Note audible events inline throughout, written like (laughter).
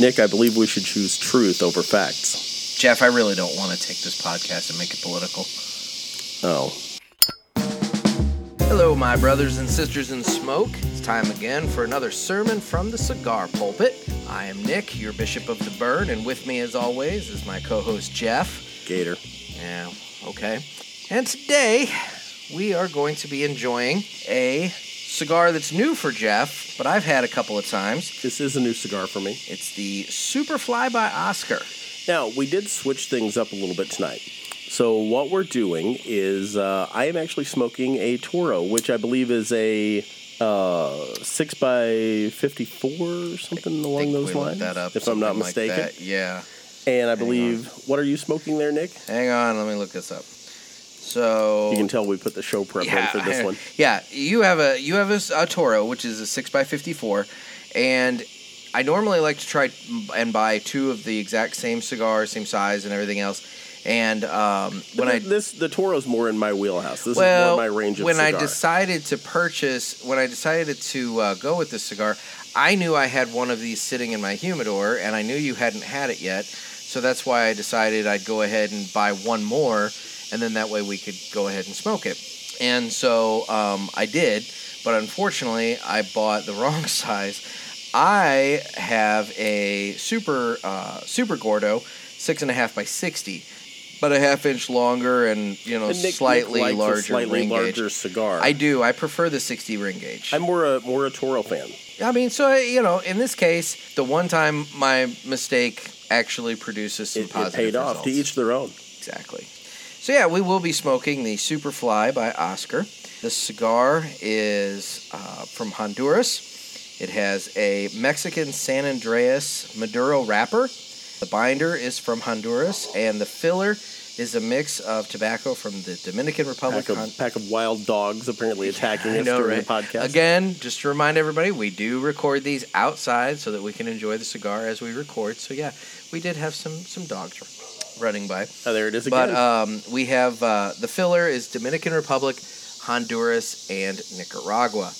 Nick, I believe we should choose truth over facts. Jeff, I really don't want to take this podcast and make it political. Oh. Hello, my brothers and sisters in smoke. It's time again for another sermon from the cigar pulpit. I am Nick, your bishop of the burn, and with me, as always, is my co host Jeff. Gator. Yeah, okay. And today, we are going to be enjoying a cigar that's new for Jeff, but I've had a couple of times. This is a new cigar for me. It's the Superfly by Oscar. Now, we did switch things up a little bit tonight. So, what we're doing is uh, I am actually smoking a Toro, which I believe is a uh, 6 by 54 or something along those lines, that up, if I'm not like mistaken. that, Yeah. and I believe, what are you smoking there, Nick? Hang on, let me look this up. So You can tell we put the show prep in for this one. (laughs) Yeah, you have a you have a, a Toro, which is a six x fifty four, and I normally like to try and buy two of the exact same cigar, same size, and everything else. And um, when I this the Toro's more in my wheelhouse. This well, is more my range of when I decided to purchase, when I decided to uh, go with this cigar, I knew I had one of these sitting in my humidor, and I knew you hadn't had it yet. So that's why I decided I'd go ahead and buy one more, and then that way we could go ahead and smoke it. And so um, I did, but unfortunately, I bought the (laughs) wrong size. I have a super uh, super Gordo, six and a half by sixty, but a half inch longer and you know And Nick- Nick slightly a larger slightly ring larger gauge. cigar. I do. I prefer the 60 ring gauge. I'm more a more a Toro fan. I mean, so you know, in this case, the one time my mistake actually produces some It, it positive paid off. To each their own. Exactly. So yeah, we will be smoking the Superfly by Oscar. The cigar is uh, from Honduras. It has a Mexican San Andrés Maduro wrapper. The binder is from Honduras, and the filler is a mix of tobacco from the Dominican Republic. Pack of, pack of wild dogs apparently attacking I us know, during right? the podcast. Again, just to remind everybody, we do record these outside so that we can enjoy the cigar as we record. So yeah, we did have some some dogs running by. Oh, there it is again. But um, we have uh, the filler is Dominican Republic, Honduras, and Nicaragua.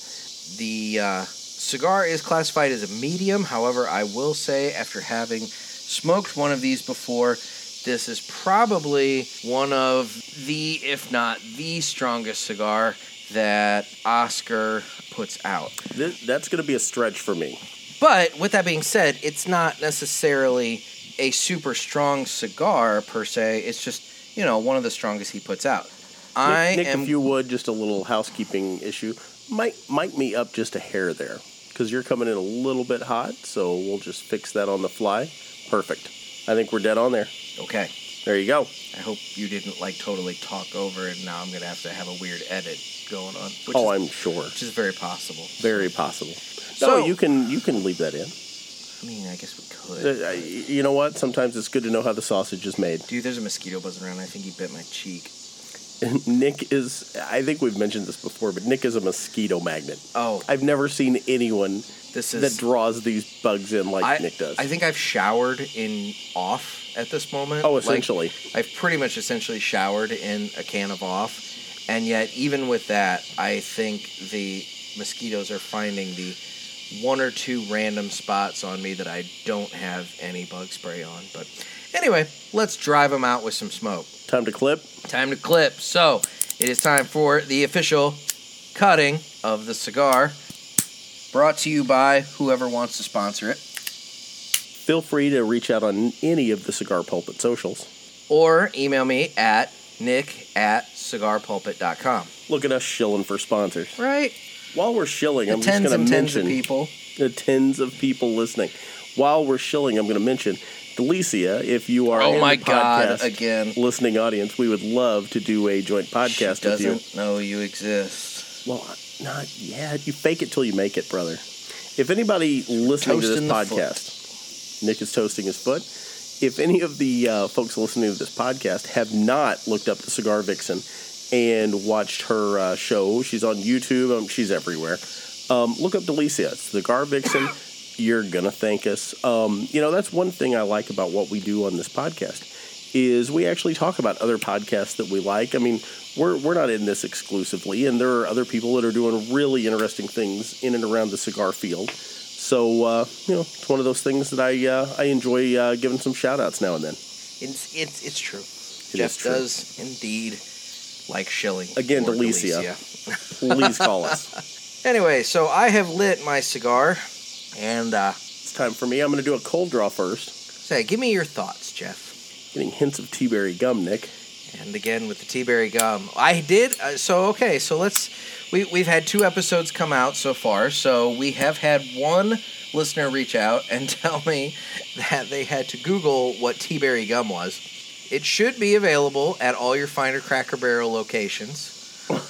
The uh, cigar is classified as a medium. However, I will say after having smoked one of these before, this is probably one of the, if not the strongest cigar that Oscar puts out. This, that's going to be a stretch for me. But with that being said, it's not necessarily a super strong cigar per se. It's just, you know, one of the strongest he puts out. I Nick, am if you would, just a little housekeeping issue. Mic, mic me up just a hair there because you're coming in a little bit hot. So we'll just fix that on the fly. Perfect. I think we're dead on there. okay. There you go. I hope you didn't like totally talk over and now I'm going to have to have a weird edit going on, which, oh, is, I'm sure. which is very possible. Very possible. So- no, you can you can leave that in. I mean, I guess we could. Uh, you know what? Sometimes it's good to know how the sausage is made. Dude, there's a mosquito buzzing around. I think he bit my cheek. Nick is, I think we've mentioned this before, but Nick is a mosquito magnet. Oh, I've never seen anyone this that is. draws these bugs in like I, Nick does. I think I've showered in off at this moment. oh, Like, essentially. I've pretty much essentially showered in a can of off, and yet even with that, I think the mosquitoes are finding the one or two random spots on me that I don't have any bug spray on. But anyway, let's drive them out with some smoke. Time to clip. Time to clip. So it is time for the official cutting of the cigar. Brought to you by whoever wants to sponsor it. Feel free to reach out on any of the Cigar Pulpit socials. Or email me at nick at cigarpulpit.com. Look at us shilling for sponsors. Right? While we're shilling, The I'm just going to mention people. the tens of people listening. While we're shilling, I'm going to mention Delicia. If you are Oh in my the God, again. listening audience, we would love to do a joint podcast She with you. doesn't know you exist. Well, not yet. You fake it till you make it, brother. If anybody listening to Toasting this podcast, Nick is toasting his foot. If any of the uh, folks listening to this podcast have not looked up the Cigar Vixen and watched her uh, show, she's on YouTube. Um, she's everywhere. Um, look up Delicia. It's the Cigar Vixen. You're gonna thank us. Um, you know that's one thing I like about what we do on this podcast is we actually talk about other podcasts that we like. I mean, we're we're not in this exclusively, and there are other people that are doing really interesting things in and around the cigar field. So uh, you know, it's one of those things that I uh, I enjoy uh, giving some shout outs now and then. It's it's, it's true. It Jeff is true. does indeed like shilling. Again, or Delicia. Delicia. Please call us. (laughs) Anyway, so I have lit my cigar, and uh, It's time for me. I'm going to do a cold draw first. say, give me your thoughts, Jeff. Getting hints of tea berry gum, Nick. And again with the tea berry gum, I did. Uh, so okay, so let's. We we've had two episodes come out so far. So we have had one listener reach out and (laughs) tell me that they had to Google what tea berry gum was. It should be available at all your finer Cracker Barrel locations.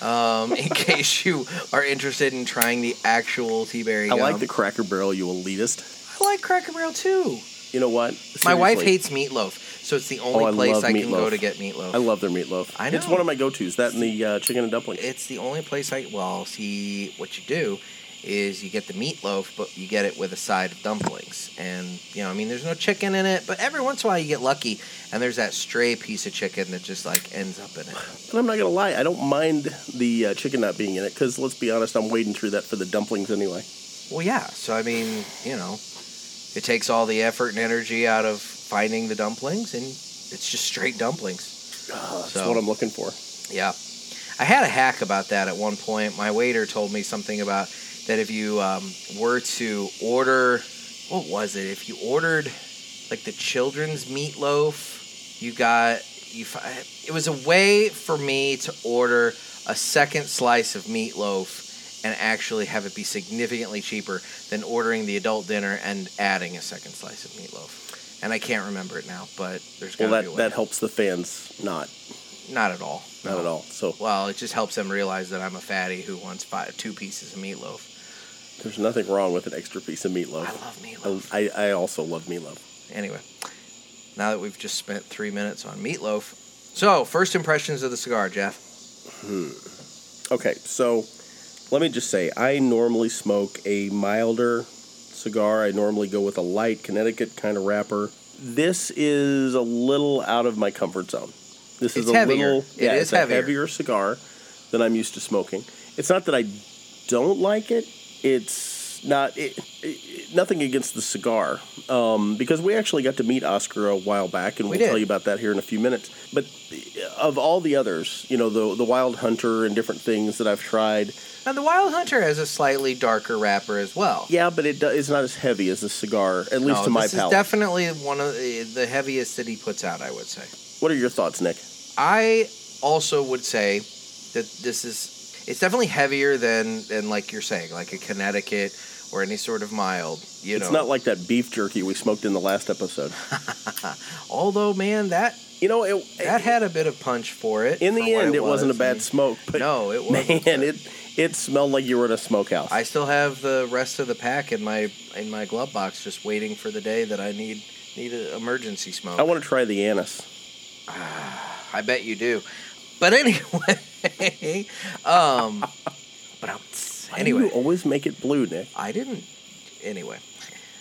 Um, in (laughs) case you are interested in trying the actual tea berry I like the Cracker Barrel, you elitist. I like Cracker Barrel too. You know what? My wife hates meatloaf, so it's the only Oh, I place I can go to get meatloaf. I love their meatloaf. I know. It's one of my go-tos. That and the uh, chicken and dumpling. it's the only place I well see what you do is you get the meatloaf, but you get it with a side of dumplings, and you know I mean there's no chicken in it, but every once in a while you get lucky, and there's that stray piece of chicken that just like ends up in it. And I'm not gonna lie, I don't mind the uh, chicken not being in it because let's be honest, I'm wading through that for the dumplings anyway. Well, yeah, so I mean you know it takes all the effort and energy out of finding the dumplings, and it's just straight dumplings. Uh, that's So- what I'm looking for. Yeah. I had a hack about that at one point. My waiter told me something about that if you um, were to order, what was it? If you ordered like the children's meatloaf, you got you. It was a way for me to order a second slice of meatloaf and actually have it be significantly cheaper than ordering the adult dinner and adding a second slice of meatloaf. And I can't remember it now, but there's Well, got to be a that way. that helps the fans not Not at all. not No. at all. So Well, it just helps them realize that I'm a fatty who wants five, two pieces of meatloaf. There's nothing wrong with an extra piece of meatloaf. I love meatloaf. I, I, also love meatloaf. Anyway, now that we've just spent three minutes on meatloaf, so first impressions of the cigar, Jeff. Hmm. Okay, so let me just say, I normally smoke a milder cigar. I normally go with a light Connecticut kind of wrapper. This is a little out of my comfort zone. This is a heavier. little It yeah, is it's a heavier. heavier cigar than I'm used to smoking. It's not that I don't like it. It's not it, it, nothing against the cigar um, because we actually got to meet Oscar a while back, and We we'll did. tell you about that here in a few minutes. But of all the others, you know, the the Wild Hunter and different things that I've tried, Now the Wild Hunter has a slightly darker wrapper as well. yeah, but it do, it's not as heavy as the cigar, at least no, to my this palate. is definitely one of the, the heaviest that he puts out. I would say. what are your thoughts, Nick? I also would say that this is it's definitely heavier than than like you're saying, like a Connecticut or any sort of mild. You it's know, not like that beef jerky we smoked in the last episode. (laughs) although man, that You know, it, that had a bit of punch for it. in the end, it, was. wasn't a bad smoke, but no, it wasn't. man, it it smelled like you were in a smokehouse. I still have the rest of the pack in my in my glove box, just waiting for the day that I need need an emergency smoke. I want to try the anise. (sighs) I bet you do. But (laughs) anyway, (laughs) um, but I'm, Why do anyway, you always make it blue, Nick. I didn't. Anyway,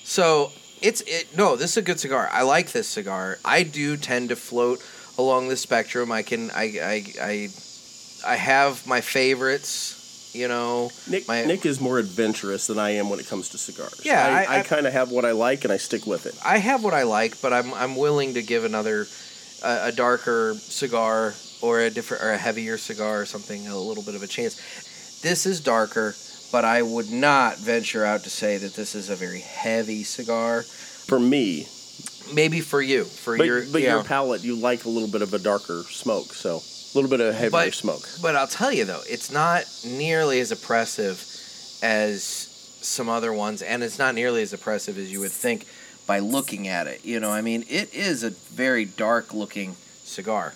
so it's it. No, this is a good cigar. I like this cigar. I do tend to float along the spectrum. I can. I. I. I. I have my favorites. You know. Nick, My- Nick is more adventurous than I am when it comes to cigars. Yeah, I, I- I, kind of have what I like and I stick with it. I have what I like, but I'm I'm willing to give another a darker cigar or a different or a heavier cigar or something a little bit of a chance. This is darker, but I would not venture out to say that this is a very heavy cigar. For me, Maybe for you, for but, your but you your know. palate, you like a little bit of a darker smoke, so a little bit of heavier But- smoke. But I'll tell you though, it's not nearly as oppressive as some other ones, and it's not nearly as oppressive as you would think by looking at it. You know, I mean, it is a very dark looking cigar.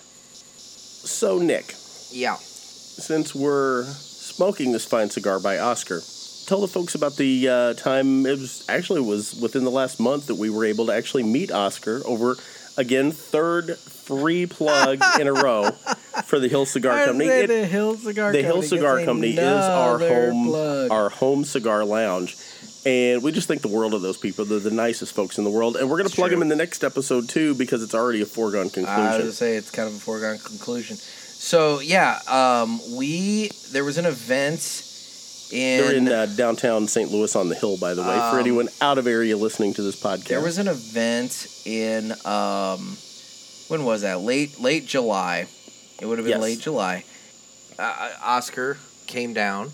So, Nick, Yeah. since we're smoking this fine cigar by Oscar, tell the folks about the uh, time. It was actually was within the last month that we were able to actually meet Oscar over again third free plug in a row for the Hill Cigar Company. It- the Hill Cigar the Hill Cigar Company is our home our home cigar lounge. And we just think the world of those people. They're the nicest folks in the world. And we're going to plug true. them in the next episode, too, because it's already a foregone conclusion. I was gonna say it's kind of a foregone conclusion. So yeah, um, we there was an event They're in, in uh, downtown St. Louis on the Hill, by the way, for Um, anyone out of area listening to this podcast. there was an event in um, when was that? Late late July. It would have been Yes. late July. Uh, Oscar came down,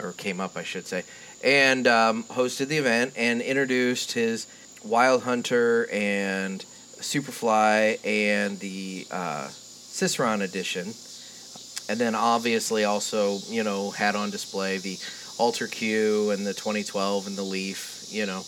or came up, I should say, and um, hosted the event and introduced his Wild Hunter and Superfly and the uh, Ciceron edition, and then obviously also you know had on display the Altar Q and the 2012 and the Leaf. You know,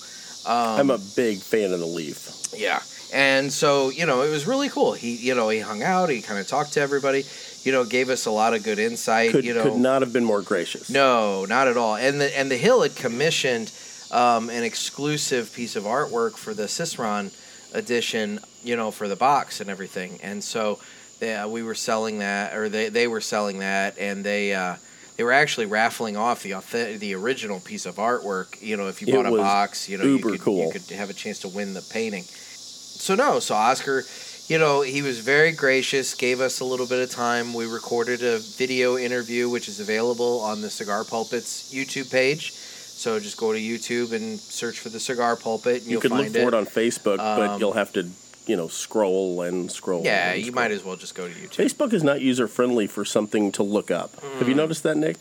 um, I'm a big fan of the Leaf. yeah. And so, you know, it was really cool. He, you know, he hung out, he kind of talked to everybody, you know, gave us a lot of good insight, Could, you know. could not have been more gracious. No, not at all. And the and the Hill had commissioned um, an exclusive piece of artwork for the Ciceron edition, you know, for the box and everything. And so they, uh, we were selling that, or they, they were selling that, and they uh, they were actually raffling off the auth- the original piece of artwork. You know, if you bought a box, you know, you could, cool. you could have a chance to win the painting. So no, so Oscar, you know, he was very gracious, gave us a little bit of time. We recorded a video interview, which is available on the Cigar Pulpit's YouTube page. So just go to YouTube and search for the Cigar Pulpit, and you find look for it. on Facebook, but Um, you'll have to, you know, scroll and scroll. Yeah, and you might as well just go to YouTube. Facebook is not user friendly for something to look up. Have Mm. you noticed that, Nick?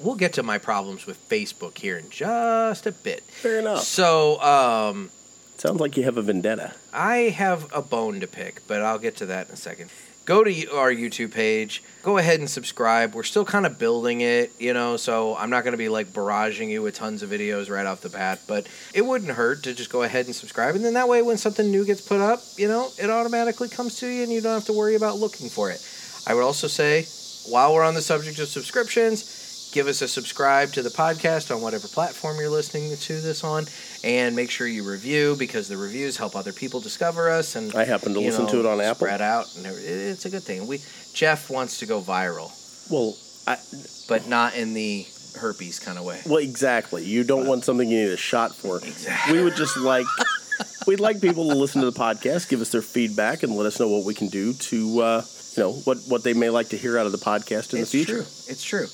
We'll get to my problems with Facebook here in just a bit. Fair enough. So, um, Sounds like you have a vendetta. I have a bone to pick, but I'll get to that in a second. Go to our YouTube page. Go ahead and subscribe. We're still kind of building it, you know, so I'm not going to be like barraging you with tons of videos right off the bat, but it wouldn't hurt to just go ahead and subscribe. And then that way, when something new gets put up, you know, it automatically comes to you and you don't have to worry about looking for it. I would also say, while we're on the subject of subscriptions, give us a subscribe to the podcast on whatever platform you're listening to this on and make sure you review because the reviews help other people discover us and I happen to listen know, to it on Apple. spread out and it's a good thing we jeff wants to go viral Well, I, but not in the herpes kind of way well, exactly. You don't want something you need a shot for. Exactly. We would just like, we'd like people to listen to the podcast, give us their feedback, and let us know what we can do to, uh, you know, what what they may like to hear out of the podcast in it's the future. true it's true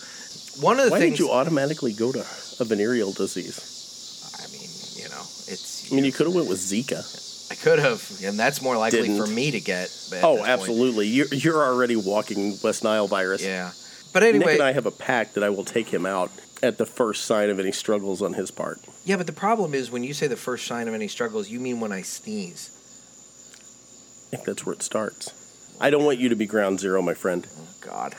one of the Why things did you automatically go to a venereal disease? i mean you know it's I mean, you could have went with Zika. i could have and that's more likely Didn't. for me to get Oh, this point. absolutely. You're you're already walking West Nile virus. yeah but anyway, Nick anyway and I have a pact that I will take him out at the first sign of any struggles on his part. yeah but the problem is when you say the first sign of any struggles you mean when i sneeze I think that's where it starts. I don't want you to be ground zero, my friend. Oh, God.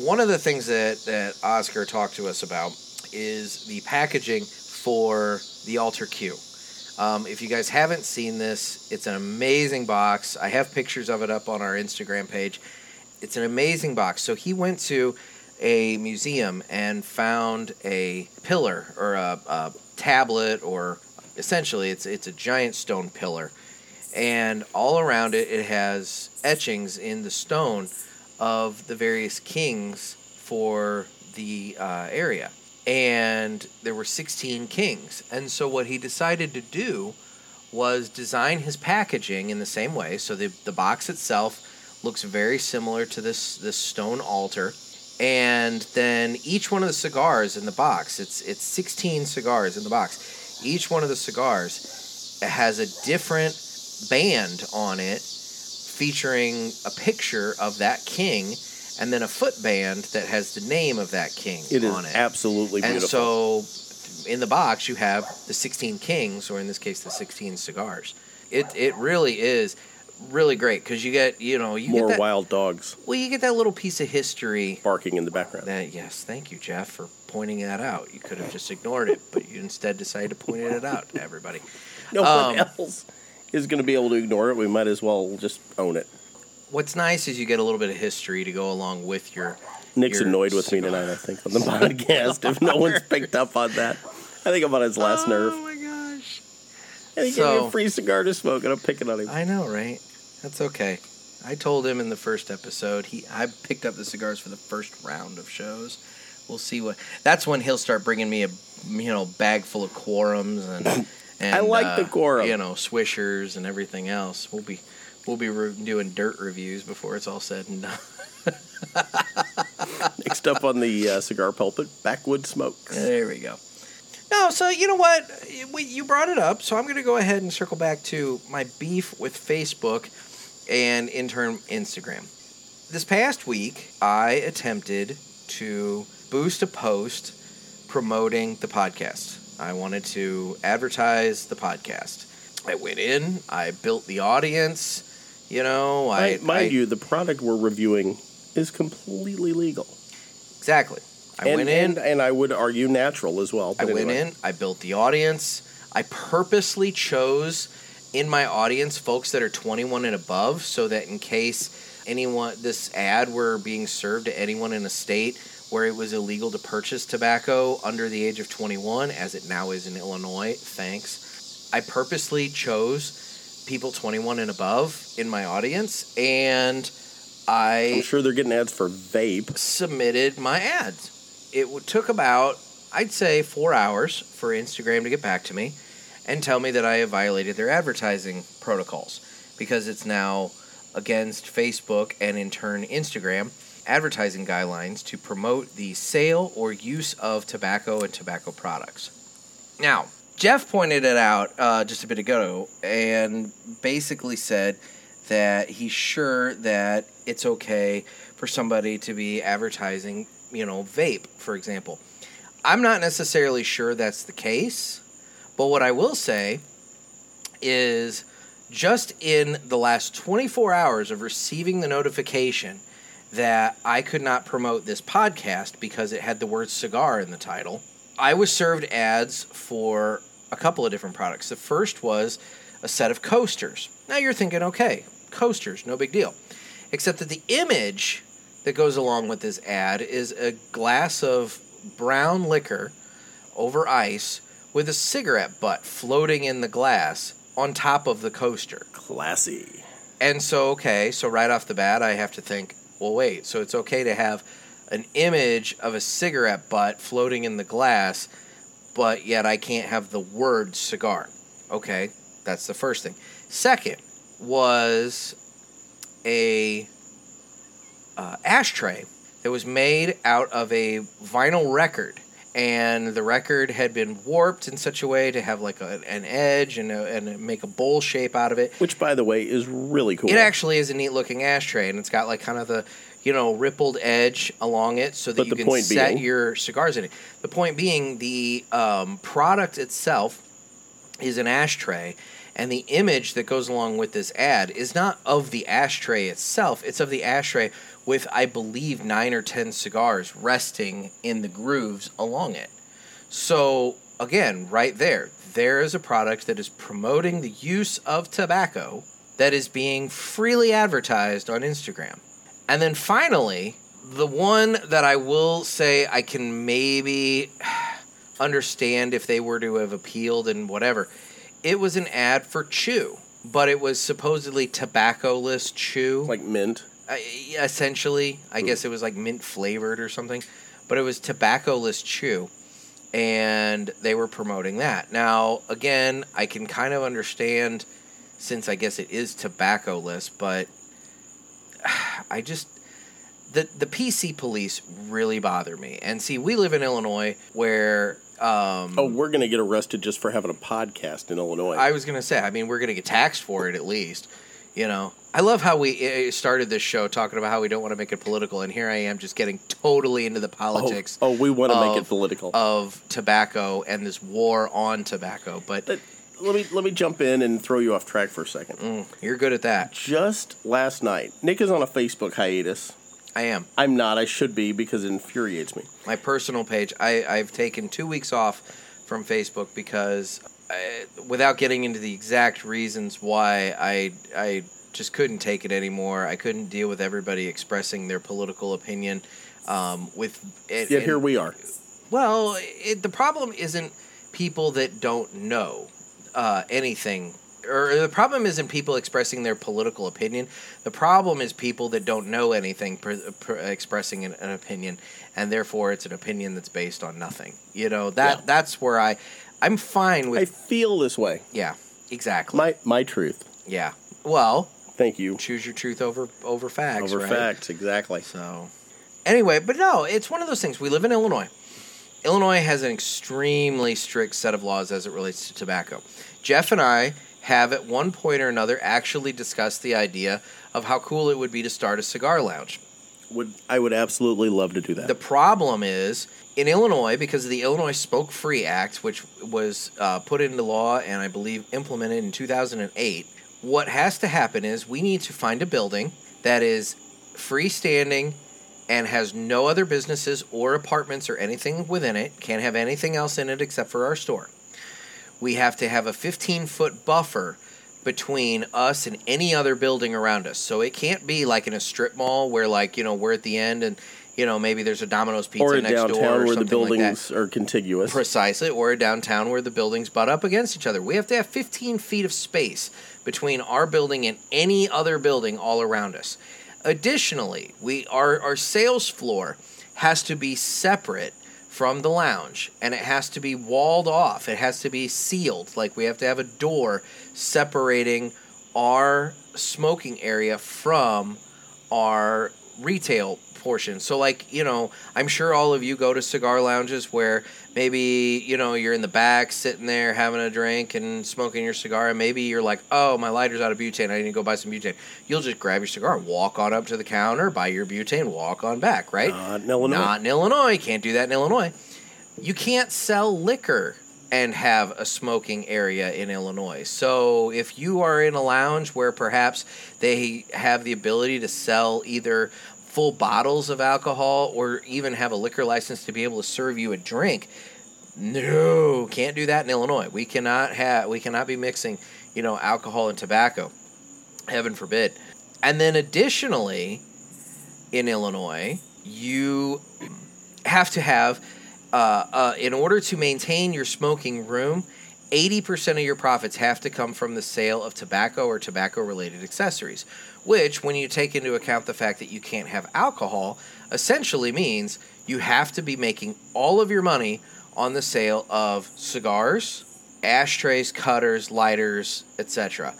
One of the things that, that Oscar talked to us about is the packaging for the Altar Q. Um, if you guys haven't seen this, it's an amazing box. I have pictures of it up on our Instagram page. It's an amazing box. So he went to a museum and found a pillar or a, a tablet, or essentially it's it's a giant stone pillar, and all around it it has etchings in the stone of the various kings for the uh, area. And there were 16 kings. And so what he decided to do was design his packaging in the same way. So the, the box itself looks very similar to this, this stone altar. And then each one of the cigars in the box, it's, it's 16 cigars in the box. Each one of the cigars has a different band on it featuring a picture of that king and then a footband that has the name of that king It is on it. absolutely and beautiful. so in the box you have the 16 kings or in this case the 16 cigars. It it really is really great cuz you get, you know, you More get that wild dogs well you get that little piece of history barking in the background. that yes, thank you Jeff for pointing that out. You could have just ignored it, but you instead decided to point it out to everybody. (laughs) No one Um, else is going to be able to ignore it. We might as well just own it. What's nice is you get a little bit of history to go along with your Nick's Your annoyed with me tonight, I think, on the (laughs) podcast. if no one's picked up on that, I think I'm on his last oh nerve. Oh my gosh. And he gave me a free cigar to smoke, and I'm picking on him. I know, right? That's okay. I told him in the first episode. He I picked up the cigars for the first round of shows. We'll see what. That's when he'll start bringing me a you know bag full of Cuorums and. (laughs) and I like uh, the Cuorum. You know, swishers and everything else. We'll be we'll be re- doing dirt reviews before it's all said and done. (laughs) (laughs) Next up on the uh, cigar pulpit, backwood smokes. There we go. No, so you know what? We, you brought it up, so I'm going to go ahead and circle back to my beef with Facebook and in turn Instagram. This past week, I attempted to boost a post promoting the podcast. I wanted to advertise the podcast. I went in, I built the audience, you know, I Mind, mind I- you, the product we're reviewing is completely legal. exactly. I and, went in, and, and I would argue natural as well. I went anyway. in, I built the audience. I purposely chose in my audience folks that are 21 and above so that in case anyone this ad were being served to anyone in a state where it was illegal to purchase tobacco under the age of 21 as it now is in Illinois, thanks. I purposely chose people 21 and above in my audience and I I'm sure they're getting ads for vape. submitted my ads. It took about, I'd say, four hours for Instagram to get back to me and tell me that I have violated their advertising protocols because it's now against Facebook and in turn Instagram advertising guidelines to promote the sale or use of tobacco and tobacco products. Now, Jeff pointed it out uh, just a bit ago and basically said that he's sure that it's okay for somebody to be advertising, you know, vape, for example. I'm not necessarily sure that's the case, but what I will say is just in the last 24 hours of receiving the notification that I could not promote this podcast because it had the word cigar in the title, I was served ads for a couple of different products. The first was a set of coasters. Now you're thinking, okay, coasters, no big deal. Except that the image that goes along with this ad is a glass of brown liquor over ice with a cigarette butt floating in the glass on top of the coaster. Classy. And so, okay, so right off the bat, I have to think, well, wait, so it's okay to have an image of a cigarette butt floating in the glass, but yet I can't have the word cigar. Okay, that's the first thing. Second was a uh, ashtray that was made out of a vinyl record. And the record had been warped in such a way to have like a, an edge and, a, and make a bowl shape out of it. Which, by the way, is really cool. It actually is a neat looking ashtray, and it's got like kind of the you know rippled edge along it, so that But you can point set being- your cigars in it. The point being, the um, product itself is an ashtray, and the image that goes along with this ad is not of the ashtray itself; it's of the ashtray with, I believe, nine or ten cigars resting in the grooves along it. So again, right there, there is a product that is promoting the use of tobacco that is being freely advertised on Instagram. And then finally, the one that I will say I can maybe (sighs) understand if they were to have appealed and whatever. It was an ad for chew, but it was supposedly tobacco-less chew like mint. Essentially i guess it was like mint flavored or something but it was tobacco-less chew and they were promoting that now again i can kind of understand since i guess it is tobacco-less but (sighs) i just the the pc police really bother me and see we live in illinois where um, Oh, we're going to get arrested just for having a podcast in Illinois. I was gonna say. I mean, we're gonna get taxed for it at least. You know, I love how we uh, started this show talking about how we don't want to make it political, and here I am just getting totally into the oh, politics oh, we want to make it political. of tobacco and this war on tobacco. But But let me let me jump in and throw you off track for a second. mm, you're good at that. Just last night, Nick is on a Facebook hiatus. I am. I'm not. I should be because it infuriates me. My personal page. I I've taken two weeks off from Facebook because, I, without getting into the exact reasons why, I I just couldn't take it anymore. I couldn't deal with everybody expressing their political opinion. Um, with and, Yet and- here we are. Well, it, the problem isn't people that don't know uh, anything, or the problem isn't people expressing their political opinion. The problem is people that don't know anything pr- pr- expressing an, an opinion, and therefore it's an opinion that's based on nothing. You know that Yeah. that's where I, I'm fine with. I feel this way. yeah, exactly. My my truth. yeah. Well, Thank you. choose your truth over over facts. Over right? facts, exactly. So Anyway, but no, it's one of those things. We live in Illinois. Illinois has an extremely strict set of laws as it relates to tobacco. Jeff and I have at one point or another actually discussed the idea of how cool it would be to start a cigar lounge. Would I would absolutely love to do that. The problem is in Illinois because of the Illinois Smoke Free Act, which was uh, put into law and I believe implemented in 2008. What has to happen is we need to find a building that is freestanding and has no other businesses or apartments or anything within it. Can't have anything else in it except for our store. We have to have a 15 foot buffer between us and any other building around us. So it can't be like in a strip mall where like, you know, we're at the end and you know, maybe there's a Domino's pizza or a next downtown door or where the buildings like are contiguous. Precisely, or a downtown where the buildings butt up against each other. We have to have 15 feet of space between our building and any other building all around us. Additionally, we our, our sales floor has to be separate from the lounge and it has to be walled off. It has to be sealed. Like we have to have a door separating our smoking area from our retail portion. So like, you know, I'm sure all of you go to cigar lounges where maybe, you know, you're in the back sitting there having a drink and smoking your cigar and maybe you're like, "Oh, my lighter's out of butane. I need to go buy some butane." You'll just grab your cigar, walk on up to the counter, buy your butane, walk on back, right? Not in Illinois. Not in Illinois. Can't do that in Illinois. You can't sell liquor and have a smoking area in Illinois. So if you are in a lounge where perhaps they have the ability to sell either full bottles of alcohol or even have a liquor license to be able to serve you a drink, no, can't do that in Illinois. We cannot have we cannot be mixing, you know, alcohol and tobacco. Heaven forbid. And then additionally, in Illinois, you have to have, uh, uh, in order to maintain your smoking room, 80% of your profits have to come from the sale of tobacco or tobacco related accessories, which, when you take into account the fact that you can't have alcohol, essentially means you have to be making all of your money on the sale of cigars, ashtrays, cutters, lighters, etc.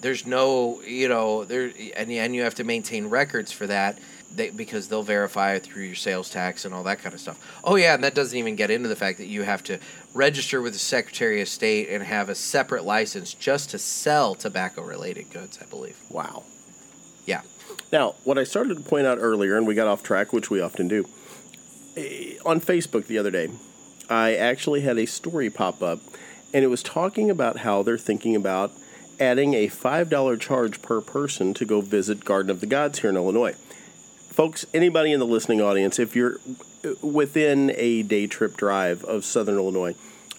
There's no, you know, there and, and you have to maintain records for that they, because they'll verify it through your sales tax and all that kind of stuff. Oh yeah, and that doesn't even get into the fact that you have to register with the Secretary of State and have a separate license just to sell tobacco related goods, I believe. Wow. Yeah. Now, what I started to point out earlier, and we got off track, which we often do, eh, on Facebook the other day, I actually had a story pop up, and it was talking about how they're thinking about adding a $5 charge per person to go visit Garden of the Gods here in Illinois. Folks, anybody in the listening audience, if you're uh, within a day trip drive of Southern Illinois,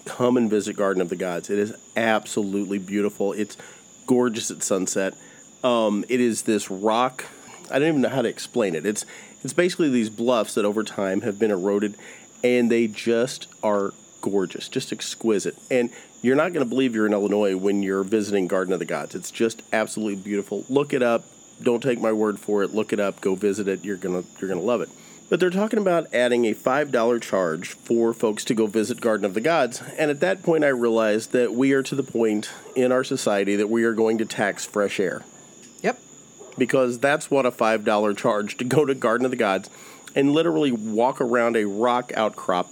come and visit Garden of the Gods. It is absolutely beautiful. It's gorgeous at sunset. Um, it is this rock. I don't even know how to explain it. It's it's basically these bluffs that over time have been eroded, and they just are gorgeous, just exquisite. And you're not going to believe you're in Illinois when you're visiting Garden of the Gods. It's just absolutely beautiful. Look it up. Don't take my word for it. Look it up. Go visit it. You're gonna you're gonna love it. But they're talking about adding a $5 charge for folks to go visit Garden of the Gods. And at that point, I realized that we are to the point in our society that we are going to tax fresh air. Because that's what a $5 charge to go to Garden of the Gods and literally walk around a rock outcrop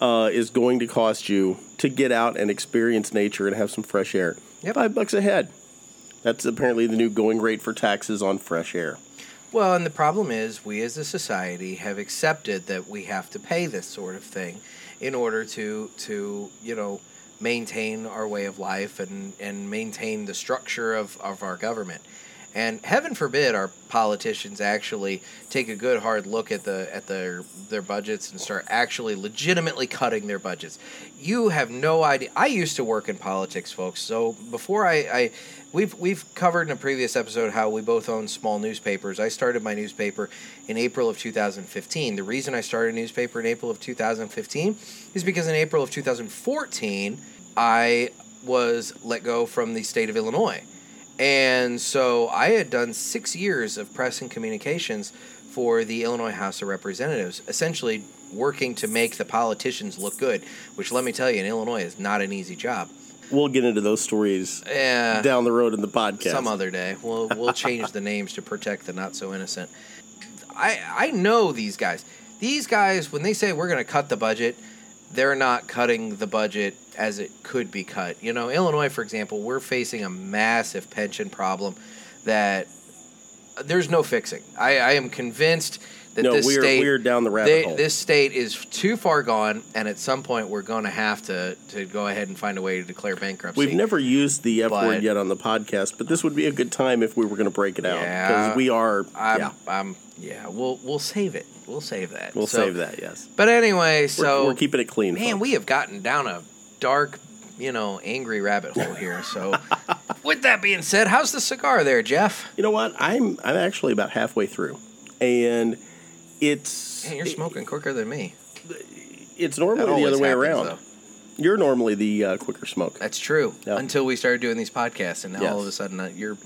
uh, is going to cost you to get out and experience nature and have some fresh air. Yep. Five bucks a head. That's apparently the new going rate for taxes on fresh air. Well, and the problem is, we as a society have accepted that we have to pay this sort of thing in order to to you know maintain our way of life and and maintain the structure of, of our government. And heaven forbid our politicians actually take a good hard look at the at their their budgets and start actually legitimately cutting their budgets. You have no idea. I used to work in politics, folks. So before I, I we've we've covered in a previous episode how we both own small newspapers. I started my newspaper in April of 2015. The reason I started a newspaper in April of 2015 is because in April of 2014 I was let go from the state of Illinois. And so I had done six years of press and communications for the Illinois House of Representatives, essentially working to make the politicians look good, which let me tell you, in Illinois is not an easy job. We'll get into those stories Yeah. down the road in the podcast. Some other day. We'll we'll change the names to protect the not so innocent. I I know these guys. These guys, when they say we're going to cut the budget, they're not cutting the budget as it could be cut. You know, Illinois, for example, we're facing a massive pension problem that uh, there's no fixing. I, I am convinced that no, this we're state we're down the rabbit they, hole. this state is too far gone, and at some point we're going to have to to go ahead and find a way to declare bankruptcy. We've never used the F But- word yet on the podcast, but this would be a good time if we were going to break it out Yeah. because we are. I'm, yeah, I'm, yeah, we'll we'll save it. We'll save that. we'll So- save that. Yes, But anyway, we're, so we're keeping it clean. man, folks. we have gotten down a dark, you know, angry rabbit hole here. So, (laughs) with that being said, how's the cigar there, Jeff? You know what? I'm I'm actually about halfway through, and it's Man, you're smoking quicker than me. it's normally the other way happens, around. though. You're normally the uh, quicker smoke. That's true. Until we started doing these podcasts, and now Yes. all of a sudden uh, you're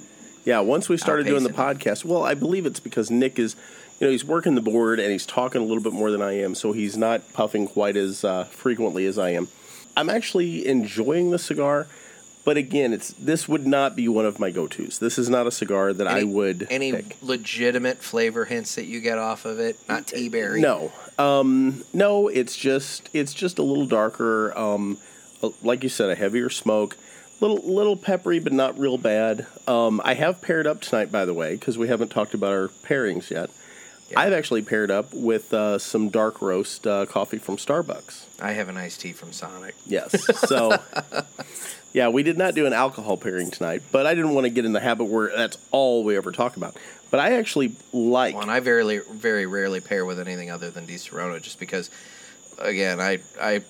Yeah, once we started doing the podcast, well, I believe it's because Nick is, you know, he's working the board and he's talking a little bit more than I am, so he's not puffing quite as uh, frequently as I am. I'm actually enjoying the cigar, but again, it's this would not be one of my go-tos. This is not a cigar that I would any pick. legitimate flavor hints that you get off of it. Not tea berry. No, um, no, it's just it's just a little darker. Um, like you said, a heavier smoke, little little peppery, but not real bad. Um, I have paired up tonight, by the way, because we haven't talked about our pairings yet. Yeah. I've actually paired up with uh, some dark roast uh, coffee from Starbucks. I have an iced tea from Sonic. Yes, so. (laughs) Yeah, we did not do an alcohol pairing tonight, but I didn't want to get in the habit where that's all we ever talk about. But I actually like Well, and I very, very rarely pair with anything other than Di just because, again, I I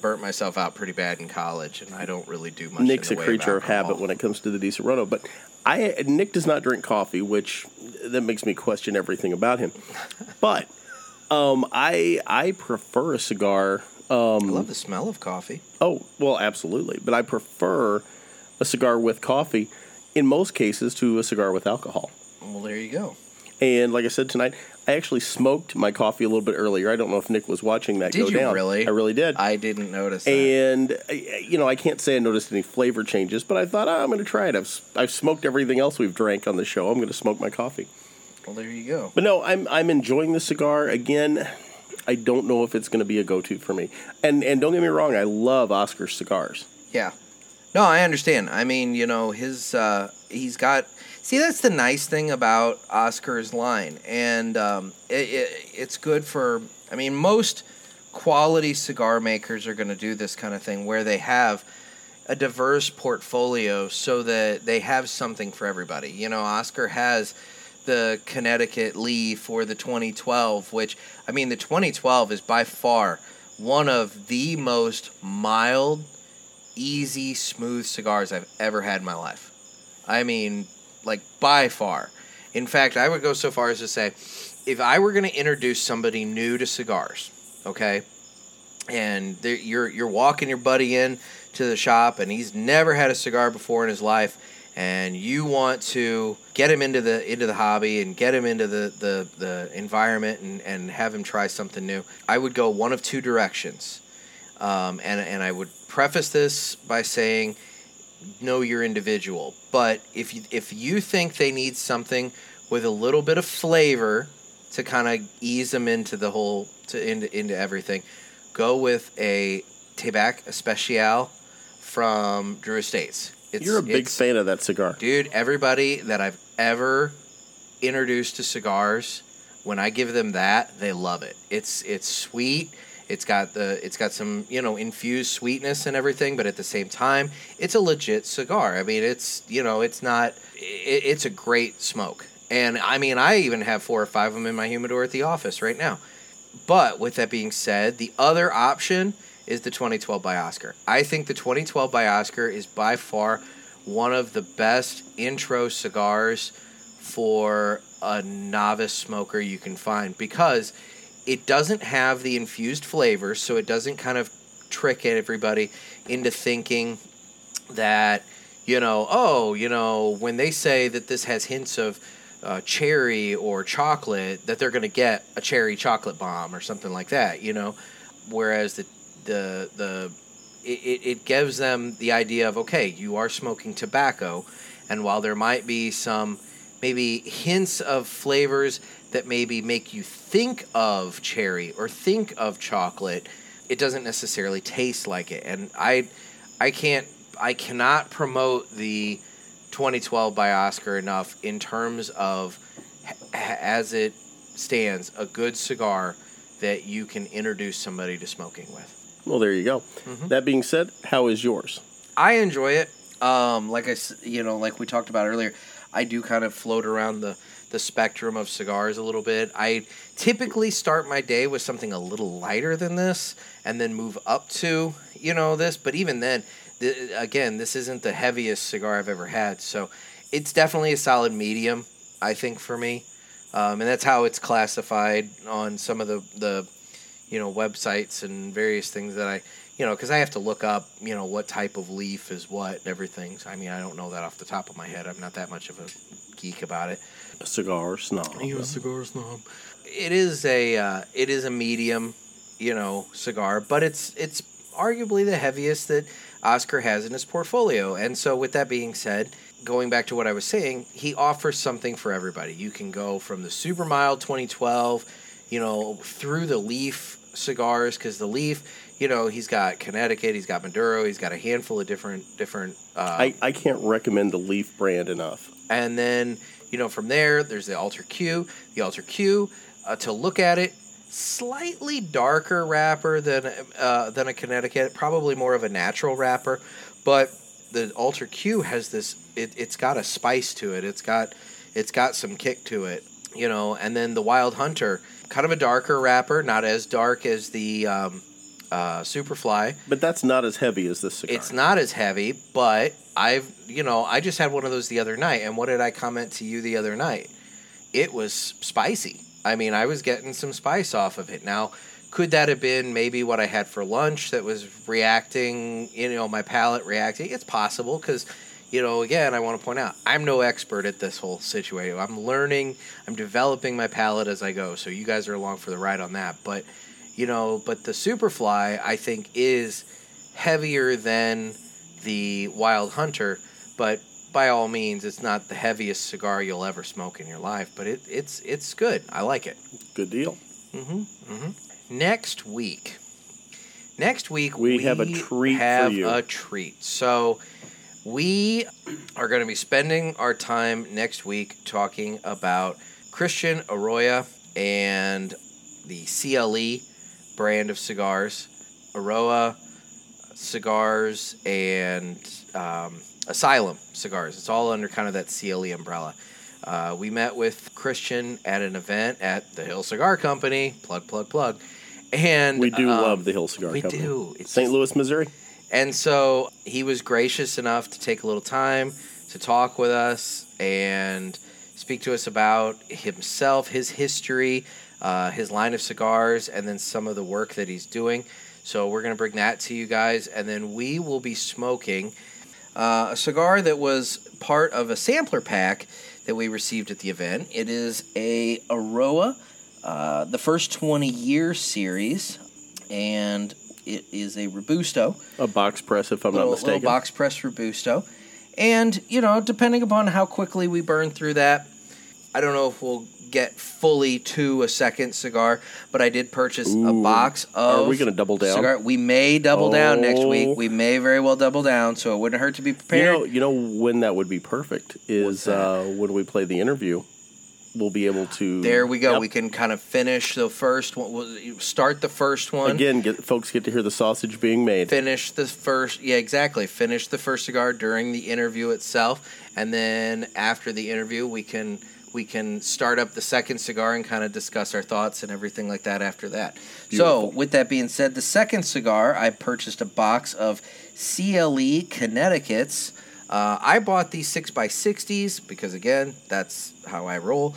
burnt myself out pretty bad in college, and I don't really do much. Nick's a creature of, alcohol. habit when it comes to the Di but I Nick does not drink coffee, which that makes me question everything about him. But um, I I prefer a cigar. I Um, love the smell of coffee. oh well, absolutely, but I prefer a cigar with coffee in most cases to a cigar with alcohol. Well, there you go. And like I said tonight, I actually smoked my coffee a little bit earlier. I don't know if Nick was watching that Did go you down. really? I really did. I didn't notice that. And uh, you know, I can't say I noticed any flavor changes, but I thought oh, I'm going to try it. I've I've smoked everything else we've drank on the show. I'm going to smoke my coffee. well, there you go. But no, I'm I'm enjoying the cigar again. I don't know if it's going to be a go-to for me. And and don't get me wrong, I love Oscar cigars. Yeah. No, I understand. I mean, you know, his uh, he's got. See, that's the nice thing about Oscar's line, and um, it, it, it's good for. I mean, most quality cigar makers are going to do this kind of thing where they have a diverse portfolio so that they have something for everybody. You know, Oscar has the Connecticut Lee for the 2012, which I mean, the 2012 is by far one of the most mild easy, smooth cigars I've ever had in my life. I mean, like by far. In fact, I would go so far as to say, if I were going to introduce somebody new to cigars, okay, and you're you're walking your buddy in to the shop, and he's never had a cigar before in his life, and you want to get him into the into the hobby and get him into the the, the environment and, and have him try something new, I would go one of two directions. Um, and, and I would preface this by saying, know your individual. But if you, if you think they need something with a little bit of flavor to kind of ease them into the whole to into, into everything, go with a Tabak Especial from Drew Estates. It's, You're a big fan of that cigar. Dude, everybody that I've ever introduced to cigars, when I give them that, they love it. It's it's sweet. It's got the it's got some, you know, infused sweetness and everything, but at the same time, it's a legit cigar. I mean, it's, you know, it's not it, it's a great smoke. And I mean, I even have four or five of them in my humidor at the office right now. But with that being said, the other option is the 2012 by Oscar. I think the 2012 by Oscar is by far one of the best intro cigars for a novice smoker you can find because it doesn't have the infused flavors, so it doesn't kind of trick everybody into thinking that you know, oh, you know, when they say that this has hints of uh, cherry or chocolate, that they're going to get a cherry chocolate bomb or something like that, you know. Whereas the the the it, it it gives them the idea of okay, you are smoking tobacco, and while there might be some maybe hints of flavors that maybe make you think of cherry or think of chocolate. It doesn't necessarily taste like it, and I, I can't, I cannot promote the 2012 by Oscar enough in terms of as it stands a good cigar that you can introduce somebody to smoking with. Well, there you go. Mm-hmm. That being said, how is yours? I enjoy it. Um, like I, you know, like we talked about earlier, I do kind of float around the the spectrum of cigars a little bit. I typically start my day with something a little lighter than this, and then move up to you know this. But even then, th- again, this isn't the heaviest cigar I've ever had, so it's definitely a solid medium. I think for me, um, and that's how it's classified on some of the the you know websites and various things that I you know because I have to look up you know what type of leaf is what and everything. So, I mean I don't know that off the top of my head. I'm not that much of a geek about it. A cigar snob. cigar snob. It is a uh, it is a medium, you know, cigar, but it's it's arguably the heaviest that Oscar has in his portfolio. And so, with that being said, going back to what I was saying, he offers something for everybody. You can go from the super mild 2012, you know, through the leaf cigars because the leaf, you know, he's got Connecticut, he's got Maduro, he's got a handful of different different. Uh, I, I can't recommend the Leaf brand enough. and then, you know, from there, there's the Altar Q. The Altar Q, uh, to look at it, slightly darker wrapper than uh, than a Connecticut, probably more of a natural wrapper, but the Altar Q has this. It, it's got a spice to it. It's got it's got some kick to it, you know. And then the Wild Hunter, kind of a darker wrapper, not as dark as the um, uh, Superfly. But that's not as heavy as this cigar. It's not as heavy, but I've you know I just had one of those the other night, and what did I comment to you the other night? It was spicy. I mean, I was getting some spice off of it. Now, could that have been maybe what I had for lunch that was reacting? You know, my palate reacting. It's possible because. You know, again, I want to point out I'm no expert at this whole situation. I'm learning, I'm developing my palate as I go. So you guys are along for the ride on that. But you know, but the Superfly I think is heavier than the Wild Hunter, but by all means, it's not the heaviest cigar you'll ever smoke in your life. But it, it's it's good. I like it. Good deal. Mm-hmm. Mm-hmm. Next week, next week We have a treat for have a treat. So we are going to be spending our time next week talking about Christian Eiroa and the CLE brand of cigars, Eiroa cigars and um, Asylum cigars. It's all under kind of that CLE umbrella. Uh, we met with Christian at an event at the Hill Cigar Company. Plug, plug, plug. And We do um, love the Hill Cigar we Company. do. It's St. Louis, Missouri. and so he was gracious enough to take a little time to talk with us and speak to us about himself, his history, uh, his line of cigars, and then some of the work that he's doing. So we're going to bring that to you guys, and then we will be smoking uh, a cigar that was part of a sampler pack that we received at the event. It is a Eiroa, uh, the first 20 year series, and it is a Robusto A box press, if I'm little, not mistaken. little box press robusto and you know depending upon how quickly we burn through that i don't know if we'll get fully to a second cigar but i did purchase a box of Are we gonna double down? cigar we may double down next Oh. week we may very well double down so it wouldn't hurt to be You prepared know, you know when that would be perfect is uh, when we play the interview. We'll be able to. there we go Yep. we can kind of finish the first one we'll start the first one Again, get, folks get to hear the sausage being made. finish the first yeah exactly finish the first cigar during the interview itself and then after the interview we can we can start up the second cigar and kind of discuss our thoughts and everything like that after that. So with that being said the second cigar i purchased a box of cle connecticut's. Uh, i bought these 6x60s because again that's how i roll.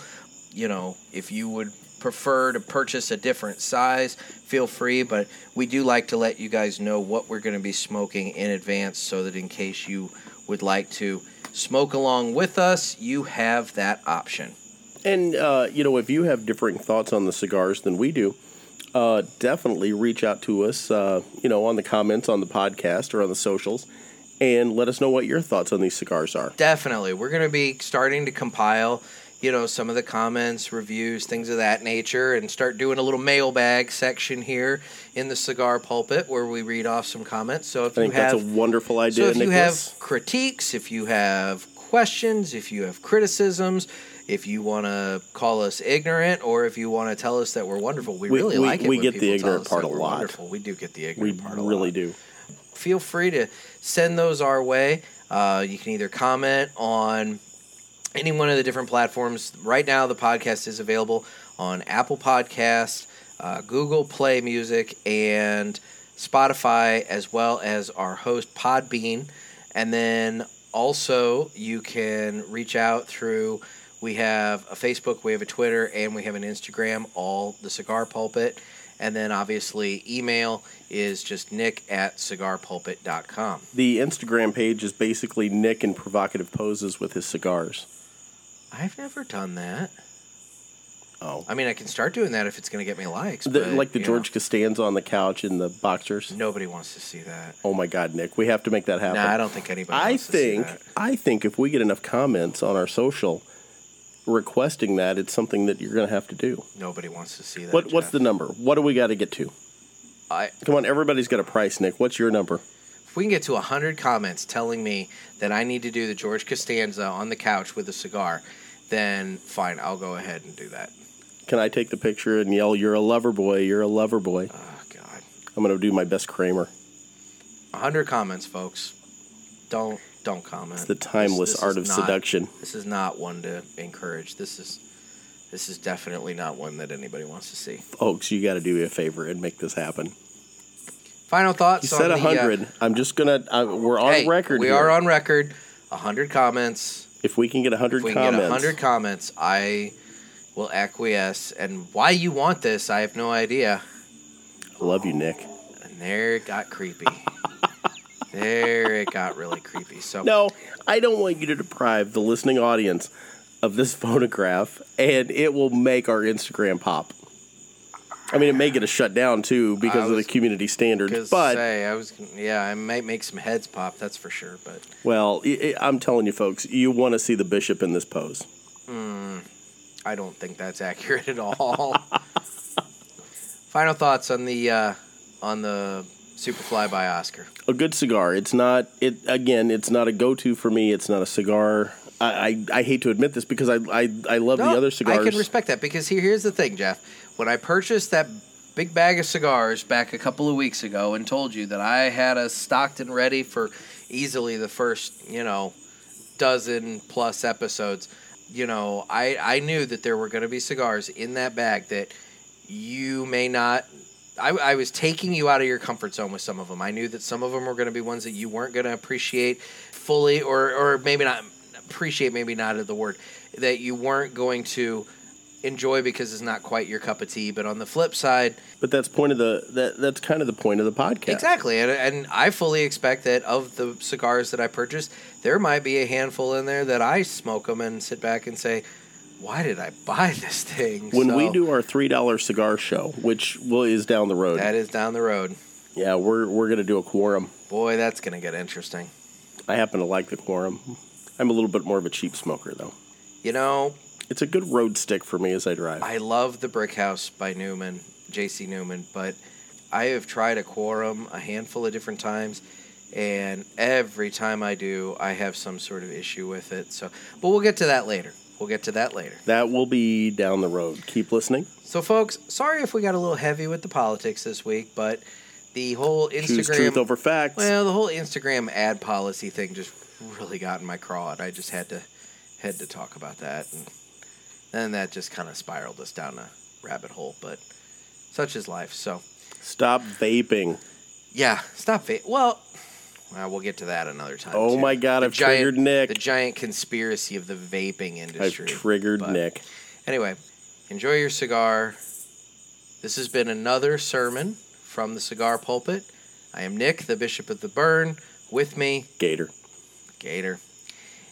You know if you would prefer to purchase a different size feel free but we do like to let you guys know what we're going to be smoking in advance so that in case you would like to smoke along with us you have that option And uh, you know, if you have differing thoughts on the cigars than we do, uh, definitely reach out to us. Uh, you know, on the comments on the podcast or on the socials, and let us know what your thoughts on these cigars are. Definitely. We're going to be starting to compile, you know, some of the comments, reviews, things of that nature, and start doing a little mailbag section here in the cigar pulpit where we read off some comments. So if I think you have that's a wonderful idea, so if you have critiques, if you have questions, if you have criticisms, if you want to call us ignorant, or if you want to tell us that we're wonderful, we, We- really we- like it. we get the ignorant part a lot. Wonderful. We do get the we ignorant part a really lot. do. Feel free to send those our way. Uh, you can either comment on any one of the different platforms. Right now, the podcast is available on Apple Podcast, uh, Google Play Music, and Spotify, as well as our host Podbean. And then also, you can reach out through. We have a Facebook, we have a Twitter, and we have an Instagram. All the Cigar Pulpit. And then obviously, email is just nick at cigarpulpit.com. The Instagram page is basically Nick in provocative poses with his cigars. I've never done that. Oh. I mean, I can start doing that if it's going to get me likes. The, but, like the George Costanza on the couch in the boxers. nobody wants to see that. Oh my God, Nick, we have to make that happen. Nah, I don't think anybody. I wants to see think that. I think if we get enough comments on our social requesting that, it's something that you're going to have to do. nobody wants to see that. What what's the number? What do we got to get to? I, Come on, everybody's got a price, Nick. What's your number? if we can get to hundred comments telling me that I need to do the George Costanza on the couch with a cigar, then fine, I'll go ahead and do that. Can I take the picture and yell, "You're a lover boy. You're a lover boy"? Oh God, I'm going to do my best Kramer. hundred comments, folks. Don't don't comment. It's the timeless This- this art of not- seduction. This is not one to encourage. This is this is definitely not one that anybody wants to see. Folks, you got to do me a favor and make this happen. Final thoughts. You said on the, uh, 100. I'm just going to, uh, we're on hey, record We here. are on record. hundred comments. If we can get 100 If we comments. can get hundred comments, I will acquiesce. And why you want this, I have no idea. I love you, Nick. And there it got creepy. (laughs) there it got really creepy. So No, I don't want you to deprive the listening audience of this photograph, and it will make our Instagram pop. I mean, it may get a shut down too because I of the community standards. But say I was, yeah, I might make some heads pop. That's for sure. But well, I'm telling you, folks, you want to see the bishop in this pose. I don't think that's accurate at all. (laughs) Final thoughts on the uh, on the Superfly by Oscar. A good cigar. It's not. It again. It's not a go-to for me. It's not a cigar. I, I, I hate to admit this because I I, I love the other cigars. I can respect that because here, here's the thing, Jeff. When I purchased that big bag of cigars back a couple of weeks ago and told you that I had us stocked and ready for easily the first, you know, dozen plus episodes, you know, I, I knew that there were going to be cigars in that bag that you may not. I, I was taking you out of your comfort zone with some of them. I knew that some of them were going to be ones that you weren't going to appreciate fully, or, or maybe not appreciate, maybe not at the word, that you weren't going to enjoy because it's not quite your cup of tea. But on the flip side, but that's point of the that that's kind of the point of the podcast. Exactly, and, and I fully expect that of the cigars that I purchase, there might be a handful in there that I smoke them and sit back and say, "Why did I buy (laughs) this thing?" When we do our three dollar cigar show, which will is down the road, that is down the road. yeah, we're we're gonna do a Cuorum. Boy, that's gonna get interesting. I happen to like the Cuorum. I'm a little bit more of a cheap smoker though. You know, It's a good road stick for me as I drive. I love the Brick House by Newman, J.C. Newman, but I have tried a Cuorum a handful of different times, and every time I do, I have some sort of issue with it. So, but we'll get to that later. We'll get to that later. that will be down the road. Keep listening. So, folks, sorry if we got a little heavy with the politics this week, but the whole Choose truth Instagram, over facts. well, the whole Instagram ad policy thing just really got in my craw, and I just had to had to talk about that, and then that just kind of spiraled us down a rabbit hole. But such is life. So, Stop vaping. yeah, stop vaping. Well, well, we'll get to that another time. Oh too. my God, The I've triggered Nick. The giant conspiracy of the vaping industry. I've triggered but- Nick. Anyway, enjoy your cigar. This has been another sermon from the cigar pulpit. I am Nick, the Bishop of the Burn. With me, Gator. Gator.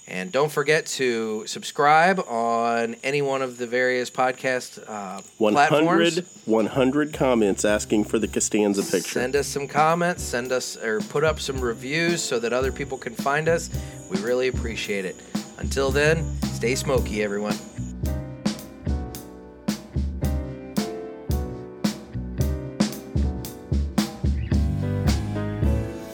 And don't forget to subscribe on any one of the various podcast uh, 100, platforms. 100 comments asking for the Costanza picture. Send us some comments, send us or put up some reviews so that other people can find us. We really appreciate it. Until then, stay smoky, everyone.